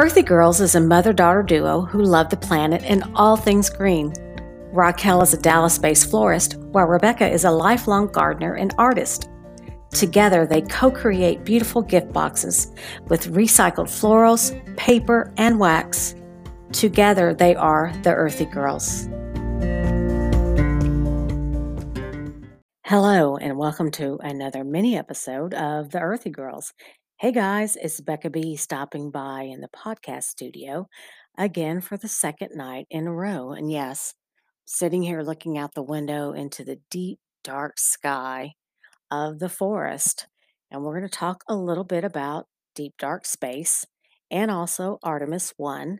Earthy Girls is a mother daughter duo who love the planet and all things green. Raquel is a Dallas based florist, while Rebecca is a lifelong gardener and artist. Together, they co create beautiful gift boxes with recycled florals, paper, and wax. Together, they are the Earthy Girls. Hello, and welcome to another mini episode of the Earthy Girls. Hey guys, it's Becca B stopping by in the podcast studio again for the second night in a row. And yes, sitting here looking out the window into the deep, dark sky of the forest. And we're going to talk a little bit about deep, dark space and also Artemis 1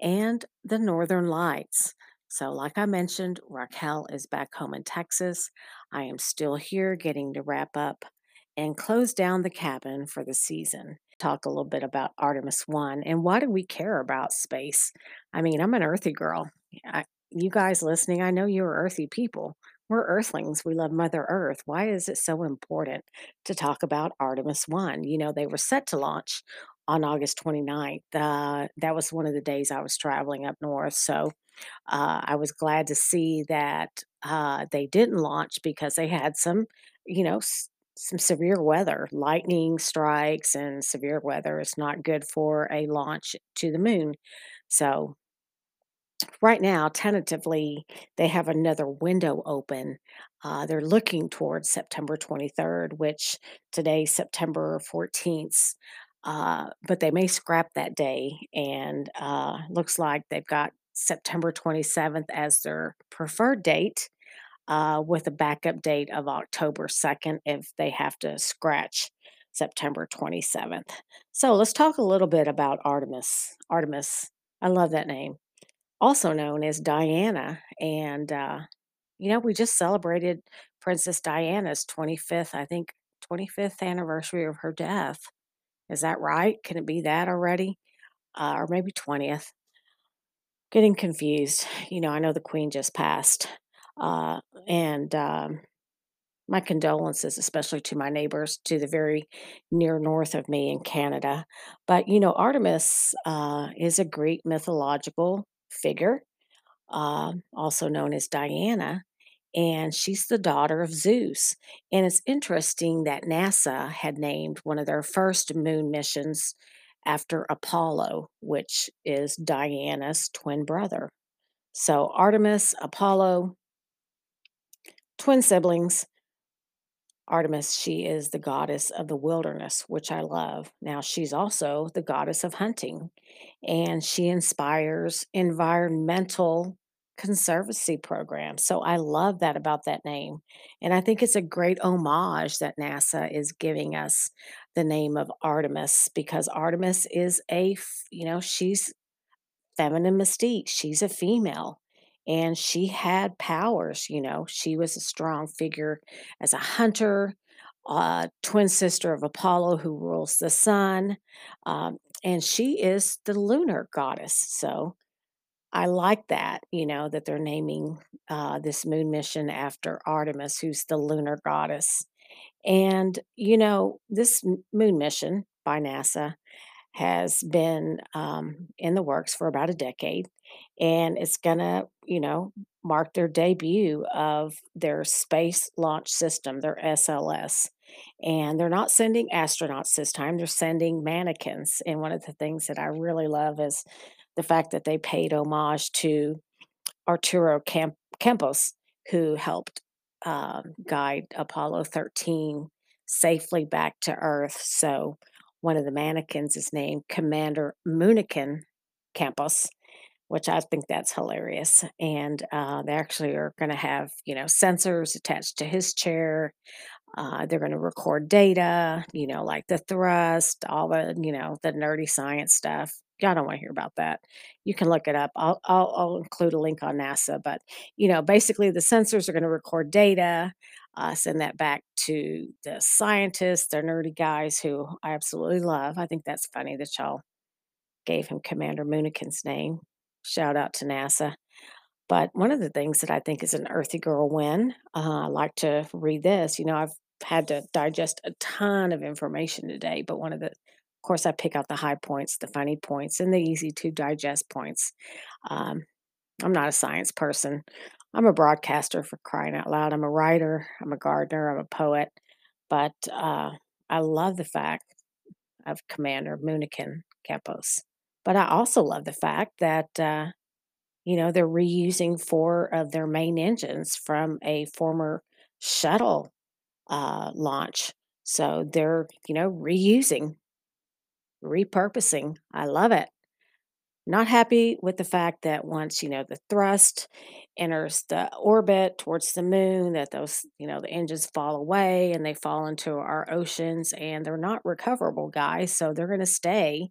and the Northern Lights. So, like I mentioned, Raquel is back home in Texas. I am still here getting to wrap up and close down the cabin for the season. Talk a little bit about Artemis 1 and why do we care about space? I mean, I'm an earthy girl. I, you guys listening, I know you're earthy people. We're earthlings. We love Mother Earth. Why is it so important to talk about Artemis 1? You know, they were set to launch on August 29th. Uh, that was one of the days I was traveling up north. So uh, I was glad to see that uh, they didn't launch because they had some, you know, some severe weather, lightning strikes, and severe weather is not good for a launch to the moon. So, right now, tentatively, they have another window open. Uh, they're looking towards September 23rd, which today, September 14th. Uh, but they may scrap that day, and uh, looks like they've got September 27th as their preferred date uh, with a backup date of October 2nd if they have to scratch September 27th. So let's talk a little bit about Artemis. Artemis, I love that name, also known as Diana. And, uh, you know, we just celebrated Princess Diana's 25th, I think, 25th anniversary of her death. Is that right? Can it be that already? Uh, or maybe 20th? Getting confused. You know, I know the Queen just passed. Uh, and um, my condolences, especially to my neighbors to the very near north of me in Canada. But, you know, Artemis uh, is a Greek mythological figure, uh, also known as Diana, and she's the daughter of Zeus. And it's interesting that NASA had named one of their first moon missions after Apollo, which is Diana's twin brother. So, Artemis, Apollo, twin siblings. Artemis, she is the goddess of the wilderness, which I love. Now, she's also the goddess of hunting, and she inspires environmental conservancy programs. So I love that about that name. And I think it's a great homage that NASA is giving us the name of Artemis because Artemis is a, you know, she's feminine mystique. She's a female and she had powers you know she was a strong figure as a hunter uh, twin sister of apollo who rules the sun um, and she is the lunar goddess so i like that you know that they're naming uh, this moon mission after artemis who's the lunar goddess and you know this moon mission by nasa has been um, in the works for about a decade, and it's going to, you know, mark their debut of their space launch system, their SLS. And they're not sending astronauts this time, they're sending mannequins. And one of the things that I really love is the fact that they paid homage to Arturo Camp- Campos, who helped um, guide Apollo 13 safely back to Earth. So one of the mannequins is named Commander Moonikin Campos, which I think that's hilarious. And uh, they actually are going to have, you know, sensors attached to his chair. Uh, they're going to record data, you know, like the thrust, all the, you know, the nerdy science stuff. Y'all don't want to hear about that. You can look it up. I'll, I'll, I'll include a link on NASA. But, you know, basically the sensors are going to record data uh, send that back to the scientists, the nerdy guys who I absolutely love. I think that's funny that y'all gave him Commander Moonikin's name. Shout out to NASA. But one of the things that I think is an earthy girl win, uh, I like to read this. You know, I've had to digest a ton of information today, but one of the of course, I pick out the high points, the funny points, and the easy to digest points. Um, I'm not a science person. I'm a broadcaster for crying out loud. I'm a writer, I'm a gardener, I'm a poet, but uh, I love the fact of Commander Moonikin Campos. But I also love the fact that, uh, you know, they're reusing four of their main engines from a former shuttle uh, launch. So they're, you know, reusing, repurposing. I love it. Not happy with the fact that once, you know, the thrust enters the orbit towards the moon, that those, you know, the engines fall away and they fall into our oceans and they're not recoverable, guys. So they're going to stay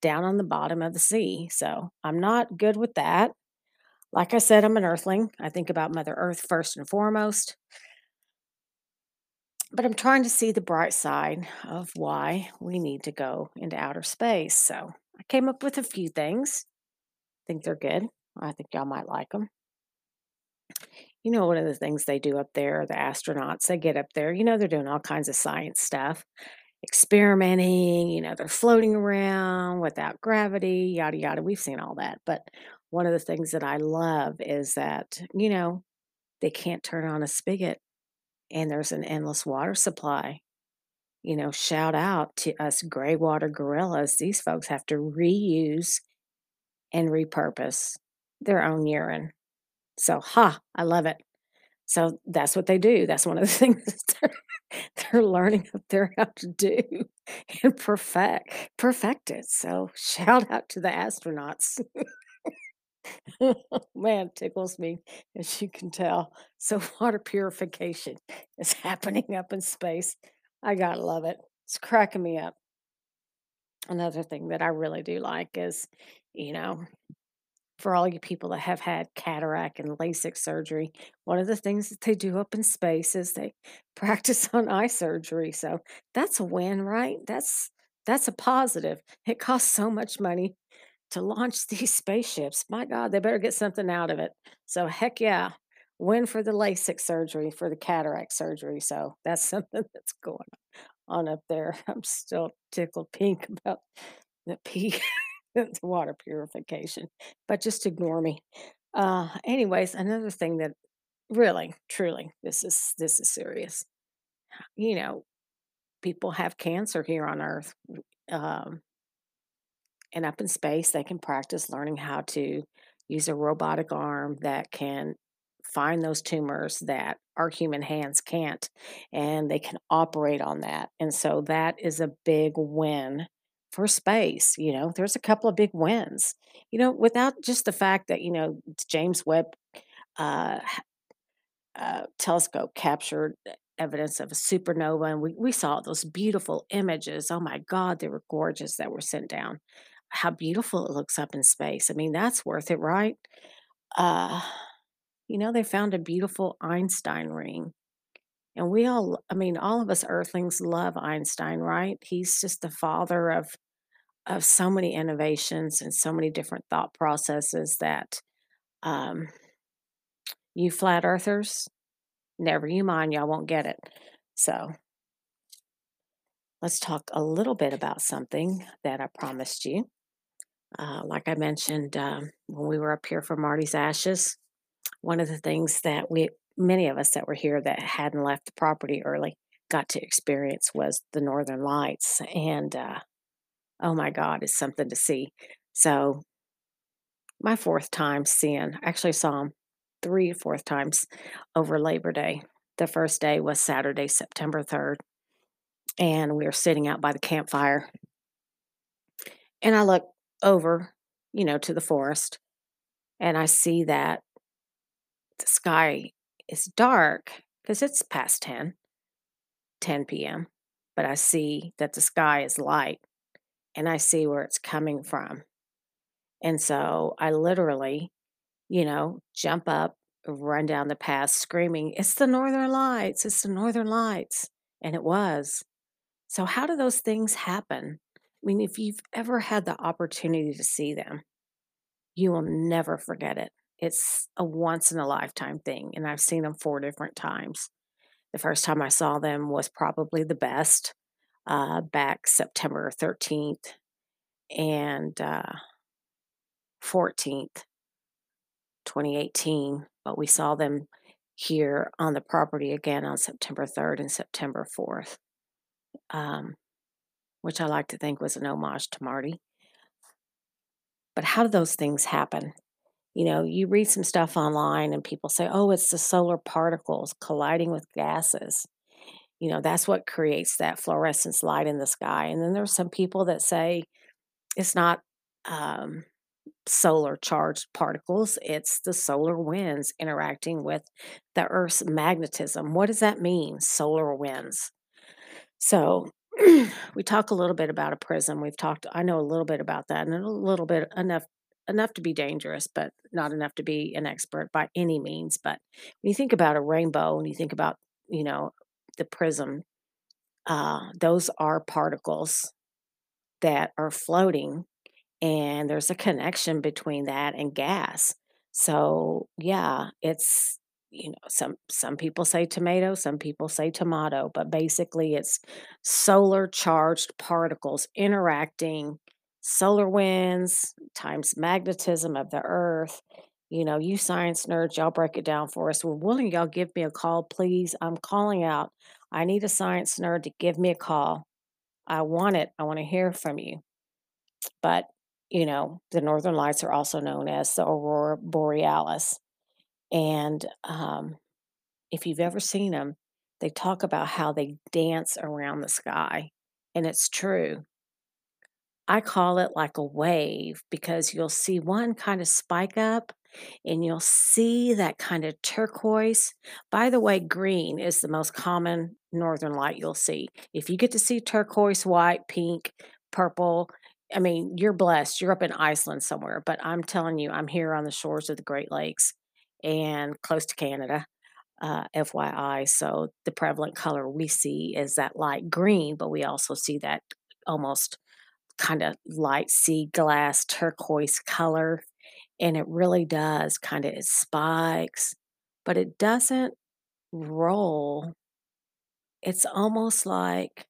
down on the bottom of the sea. So I'm not good with that. Like I said, I'm an earthling. I think about Mother Earth first and foremost. But I'm trying to see the bright side of why we need to go into outer space. So I came up with a few things. I think they're good. I think y'all might like them. You know, one of the things they do up there, the astronauts, they get up there, you know, they're doing all kinds of science stuff, experimenting, you know, they're floating around without gravity, yada, yada. We've seen all that. But one of the things that I love is that, you know, they can't turn on a spigot and there's an endless water supply. You know, shout out to us gray water gorillas. These folks have to reuse and repurpose their own urine. So, ha, I love it. So that's what they do. That's one of the things they're, they're learning up there how to do and perfect perfect it. So shout out to the astronauts. Man, tickles me, as you can tell. So water purification is happening up in space. I gotta love it. It's cracking me up. Another thing that I really do like is, you know, for all you people that have had cataract and LASIK surgery, one of the things that they do up in space is they practice on eye surgery. So that's a win, right? That's that's a positive. It costs so much money to launch these spaceships. My God, they better get something out of it. So heck yeah, win for the LASIK surgery, for the cataract surgery. So that's something that's going on up there. I'm still tickled pink about the pee, the water purification, but just ignore me. Uh, anyways, another thing that really, truly, this is this is serious. You know, people have cancer here on Earth. Um, and up in space, they can practice learning how to use a robotic arm that can find those tumors that our human hands can't, and they can operate on that. And so that is a big win for space. You know, there's a couple of big wins. You know, without just the fact that, you know, James Webb uh, uh, telescope captured evidence of a supernova, and we, we saw those beautiful images. Oh my God, they were gorgeous that were sent down how beautiful it looks up in space. I mean, that's worth it, right? Uh, you know, they found a beautiful Einstein ring. And we all, I mean, all of us earthlings love Einstein, right? He's just the father of of so many innovations and so many different thought processes that um, you flat earthers, never you mind, y'all won't get it. So let's talk a little bit about something that I promised you. Uh, like I mentioned um, when we were up here for Marty's Ashes, one of the things that we, many of us that were here that hadn't left the property early, got to experience was the Northern Lights. And uh, oh my God, it's something to see. So, my fourth time seeing, actually saw them three fourth times over Labor Day. The first day was Saturday, September 3rd. And we were sitting out by the campfire. And I look over, you know, to the forest, and I see that the sky is dark because it's past 10, 10 p.m. But I see that the sky is light and I see where it's coming from. And so I literally, you know, jump up, run down the path screaming, It's the Northern Lights, it's the Northern Lights. And it was. So, how do those things happen? I mean, if you've ever had the opportunity to see them, you will never forget it. It's a once in a lifetime thing, and I've seen them four different times. The first time I saw them was probably the best. Uh, back September 13th and uh, 14th, 2018. But we saw them here on the property again on September 3rd and September 4th, um, which I like to think was an homage to Marty. But how do those things happen? You know, you read some stuff online and people say, oh, it's the solar particles colliding with gases. You know, that's what creates that fluorescence light in the sky. And then there's some people that say it's not um, solar charged particles, it's the solar winds interacting with the Earth's magnetism. What does that mean, solar winds? So, we talk a little bit about a prism. We've talked, I know a little bit about that, and a little bit enough enough to be dangerous, but not enough to be an expert by any means. But when you think about a rainbow and you think about, you know, the prism, uh, those are particles that are floating, and there's a connection between that and gas. So, yeah, it's you know, some some people say tomato, some people say tomato, but basically it's solar charged particles interacting solar winds times magnetism of the earth. You know, you science nerds, y'all break it down for us. We're willing y'all give me a call, please. I'm calling out. I need a science nerd to give me a call. I want it. I want to hear from you. But, you know, the northern lights are also known as the aurora borealis. And um, if you've ever seen them, they talk about how they dance around the sky. And it's true. I call it like a wave because you'll see one kind of spike up and you'll see that kind of turquoise. By the way, green is the most common northern light you'll see. If you get to see turquoise, white, pink, purple, I mean, you're blessed. You're up in Iceland somewhere, but I'm telling you, I'm here on the shores of the Great Lakes and close to Canada, uh, FYI. So the prevalent color we see is that light green, but we also see that almost kind of light sea glass turquoise color. And it really does kind of, it spikes, but it doesn't roll. It's almost like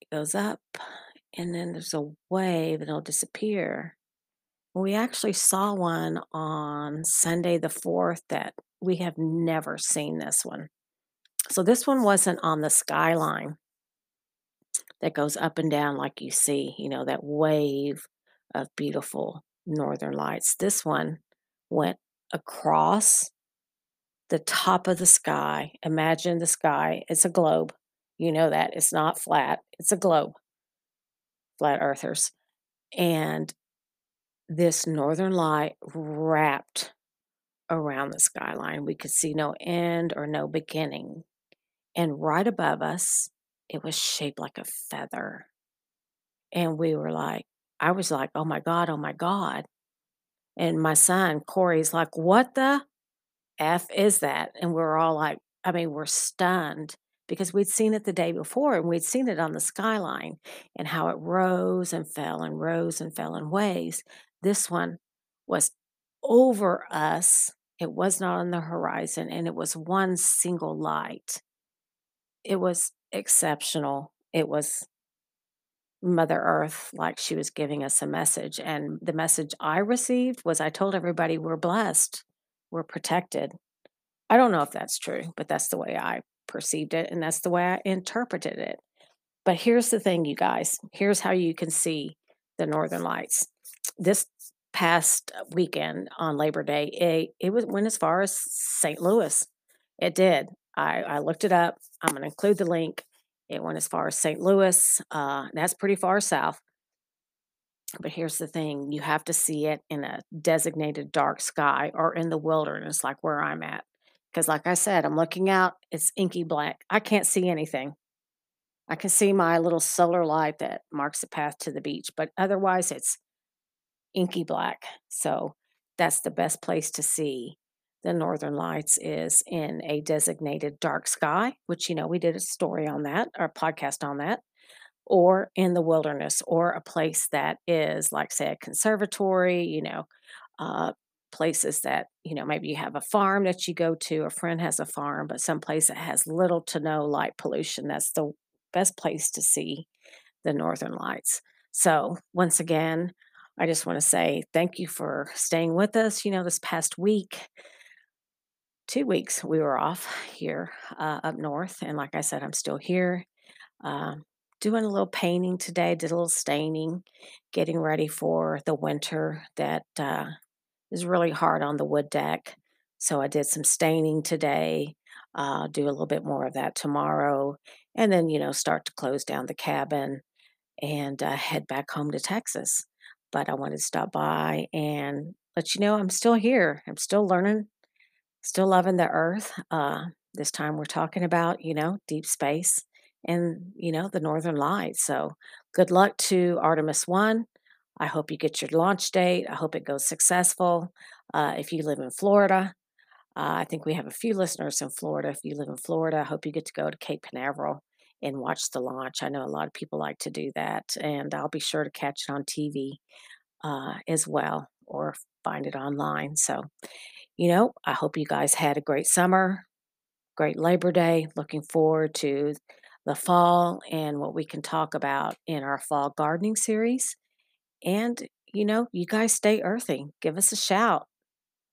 it goes up and then there's a wave and it'll disappear. We actually saw one on Sunday the 4th that we have never seen this one. So this one wasn't on the skyline that goes up and down like you see, you know, that wave of beautiful northern lights. This one went across the top of the sky. Imagine the sky, it's a globe. You know that it's not flat, it's a globe. Flat earthers. And this northern light wrapped around the skyline. We could see no end or no beginning. And right above us, it was shaped like a feather. And we were like, I was like, oh my God, oh my God. And my son, Corey's like, what the F is that? And we're all like, I mean, we're stunned because we'd seen it the day before and we'd seen it on the skyline and how it rose and fell and rose and fell in waves. This one was over us. It was not on the horizon and it was one single light. It was exceptional. It was Mother Earth, like she was giving us a message. And the message I received was I told everybody we're blessed, we're protected. I don't know if that's true, but that's the way I perceived it and that's the way I interpreted it. But here's the thing, you guys here's how you can see the Northern Lights. This past weekend on Labor Day, it, it was, went as far as St. Louis. It did. I, I looked it up. I'm going to include the link. It went as far as St. Louis. Uh, that's pretty far south. But here's the thing you have to see it in a designated dark sky or in the wilderness, like where I'm at. Because, like I said, I'm looking out, it's inky black. I can't see anything. I can see my little solar light that marks the path to the beach, but otherwise it's inky black. So that's the best place to see the northern lights is in a designated dark sky, which, you know, we did a story on that or podcast on that, or in the wilderness or a place that is, like, say, a conservatory, you know, uh, places that, you know, maybe you have a farm that you go to, a friend has a farm, but some place that has little to no light pollution. That's the best place to see the northern lights. So, once again, I just want to say thank you for staying with us. You know, this past week, two weeks, we were off here uh, up north. And like I said, I'm still here. Uh, doing a little painting today, did a little staining, getting ready for the winter that uh, is really hard on the wood deck. So I did some staining today, uh, do a little bit more of that tomorrow, and then, you know, start to close down the cabin and uh, head back home to Texas. But I wanted to stop by and let you know I'm still here. I'm still learning, still loving the earth. Uh, this time we're talking about, you know, deep space and, you know, the northern lights. So good luck to Artemis 1. I hope you get your launch date. I hope it goes successful. Uh, if you live in Florida, uh, I think we have a few listeners in Florida. If you live in Florida, I hope you get to go to Cape Canaveral and watch the launch. I know a lot of people like to do that, and I'll be sure to catch it on TV uh, as well or find it online. So, you know, I hope you guys had a great summer, great Labor Day. Looking forward to the fall and what we can talk about in our fall gardening series. And, you know, you guys stay earthy. Give us a shout.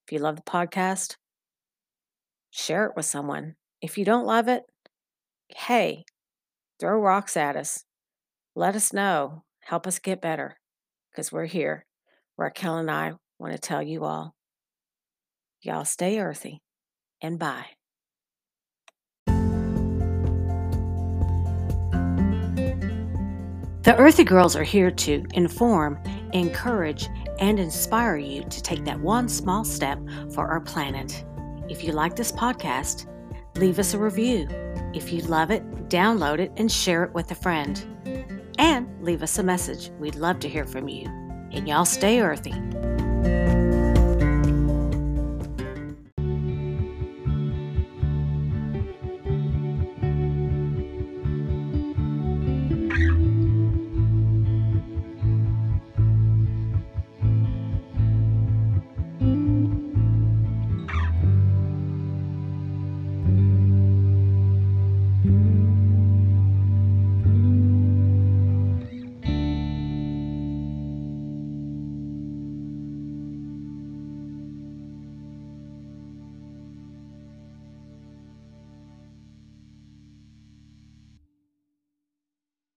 If you love the podcast, share it with someone. If you don't love it, hey, throw rocks at us. Let us know. Help us get better because we're here. Raquel and I want to tell you all, y'all stay earthy and bye. The Earthy Girls are here to inform, encourage, and inspire you to take that one small step for our planet. If you like this podcast, leave us a review. If you love it, download it and share it with a friend. And leave us a message. We'd love to hear from you. And y'all stay earthy.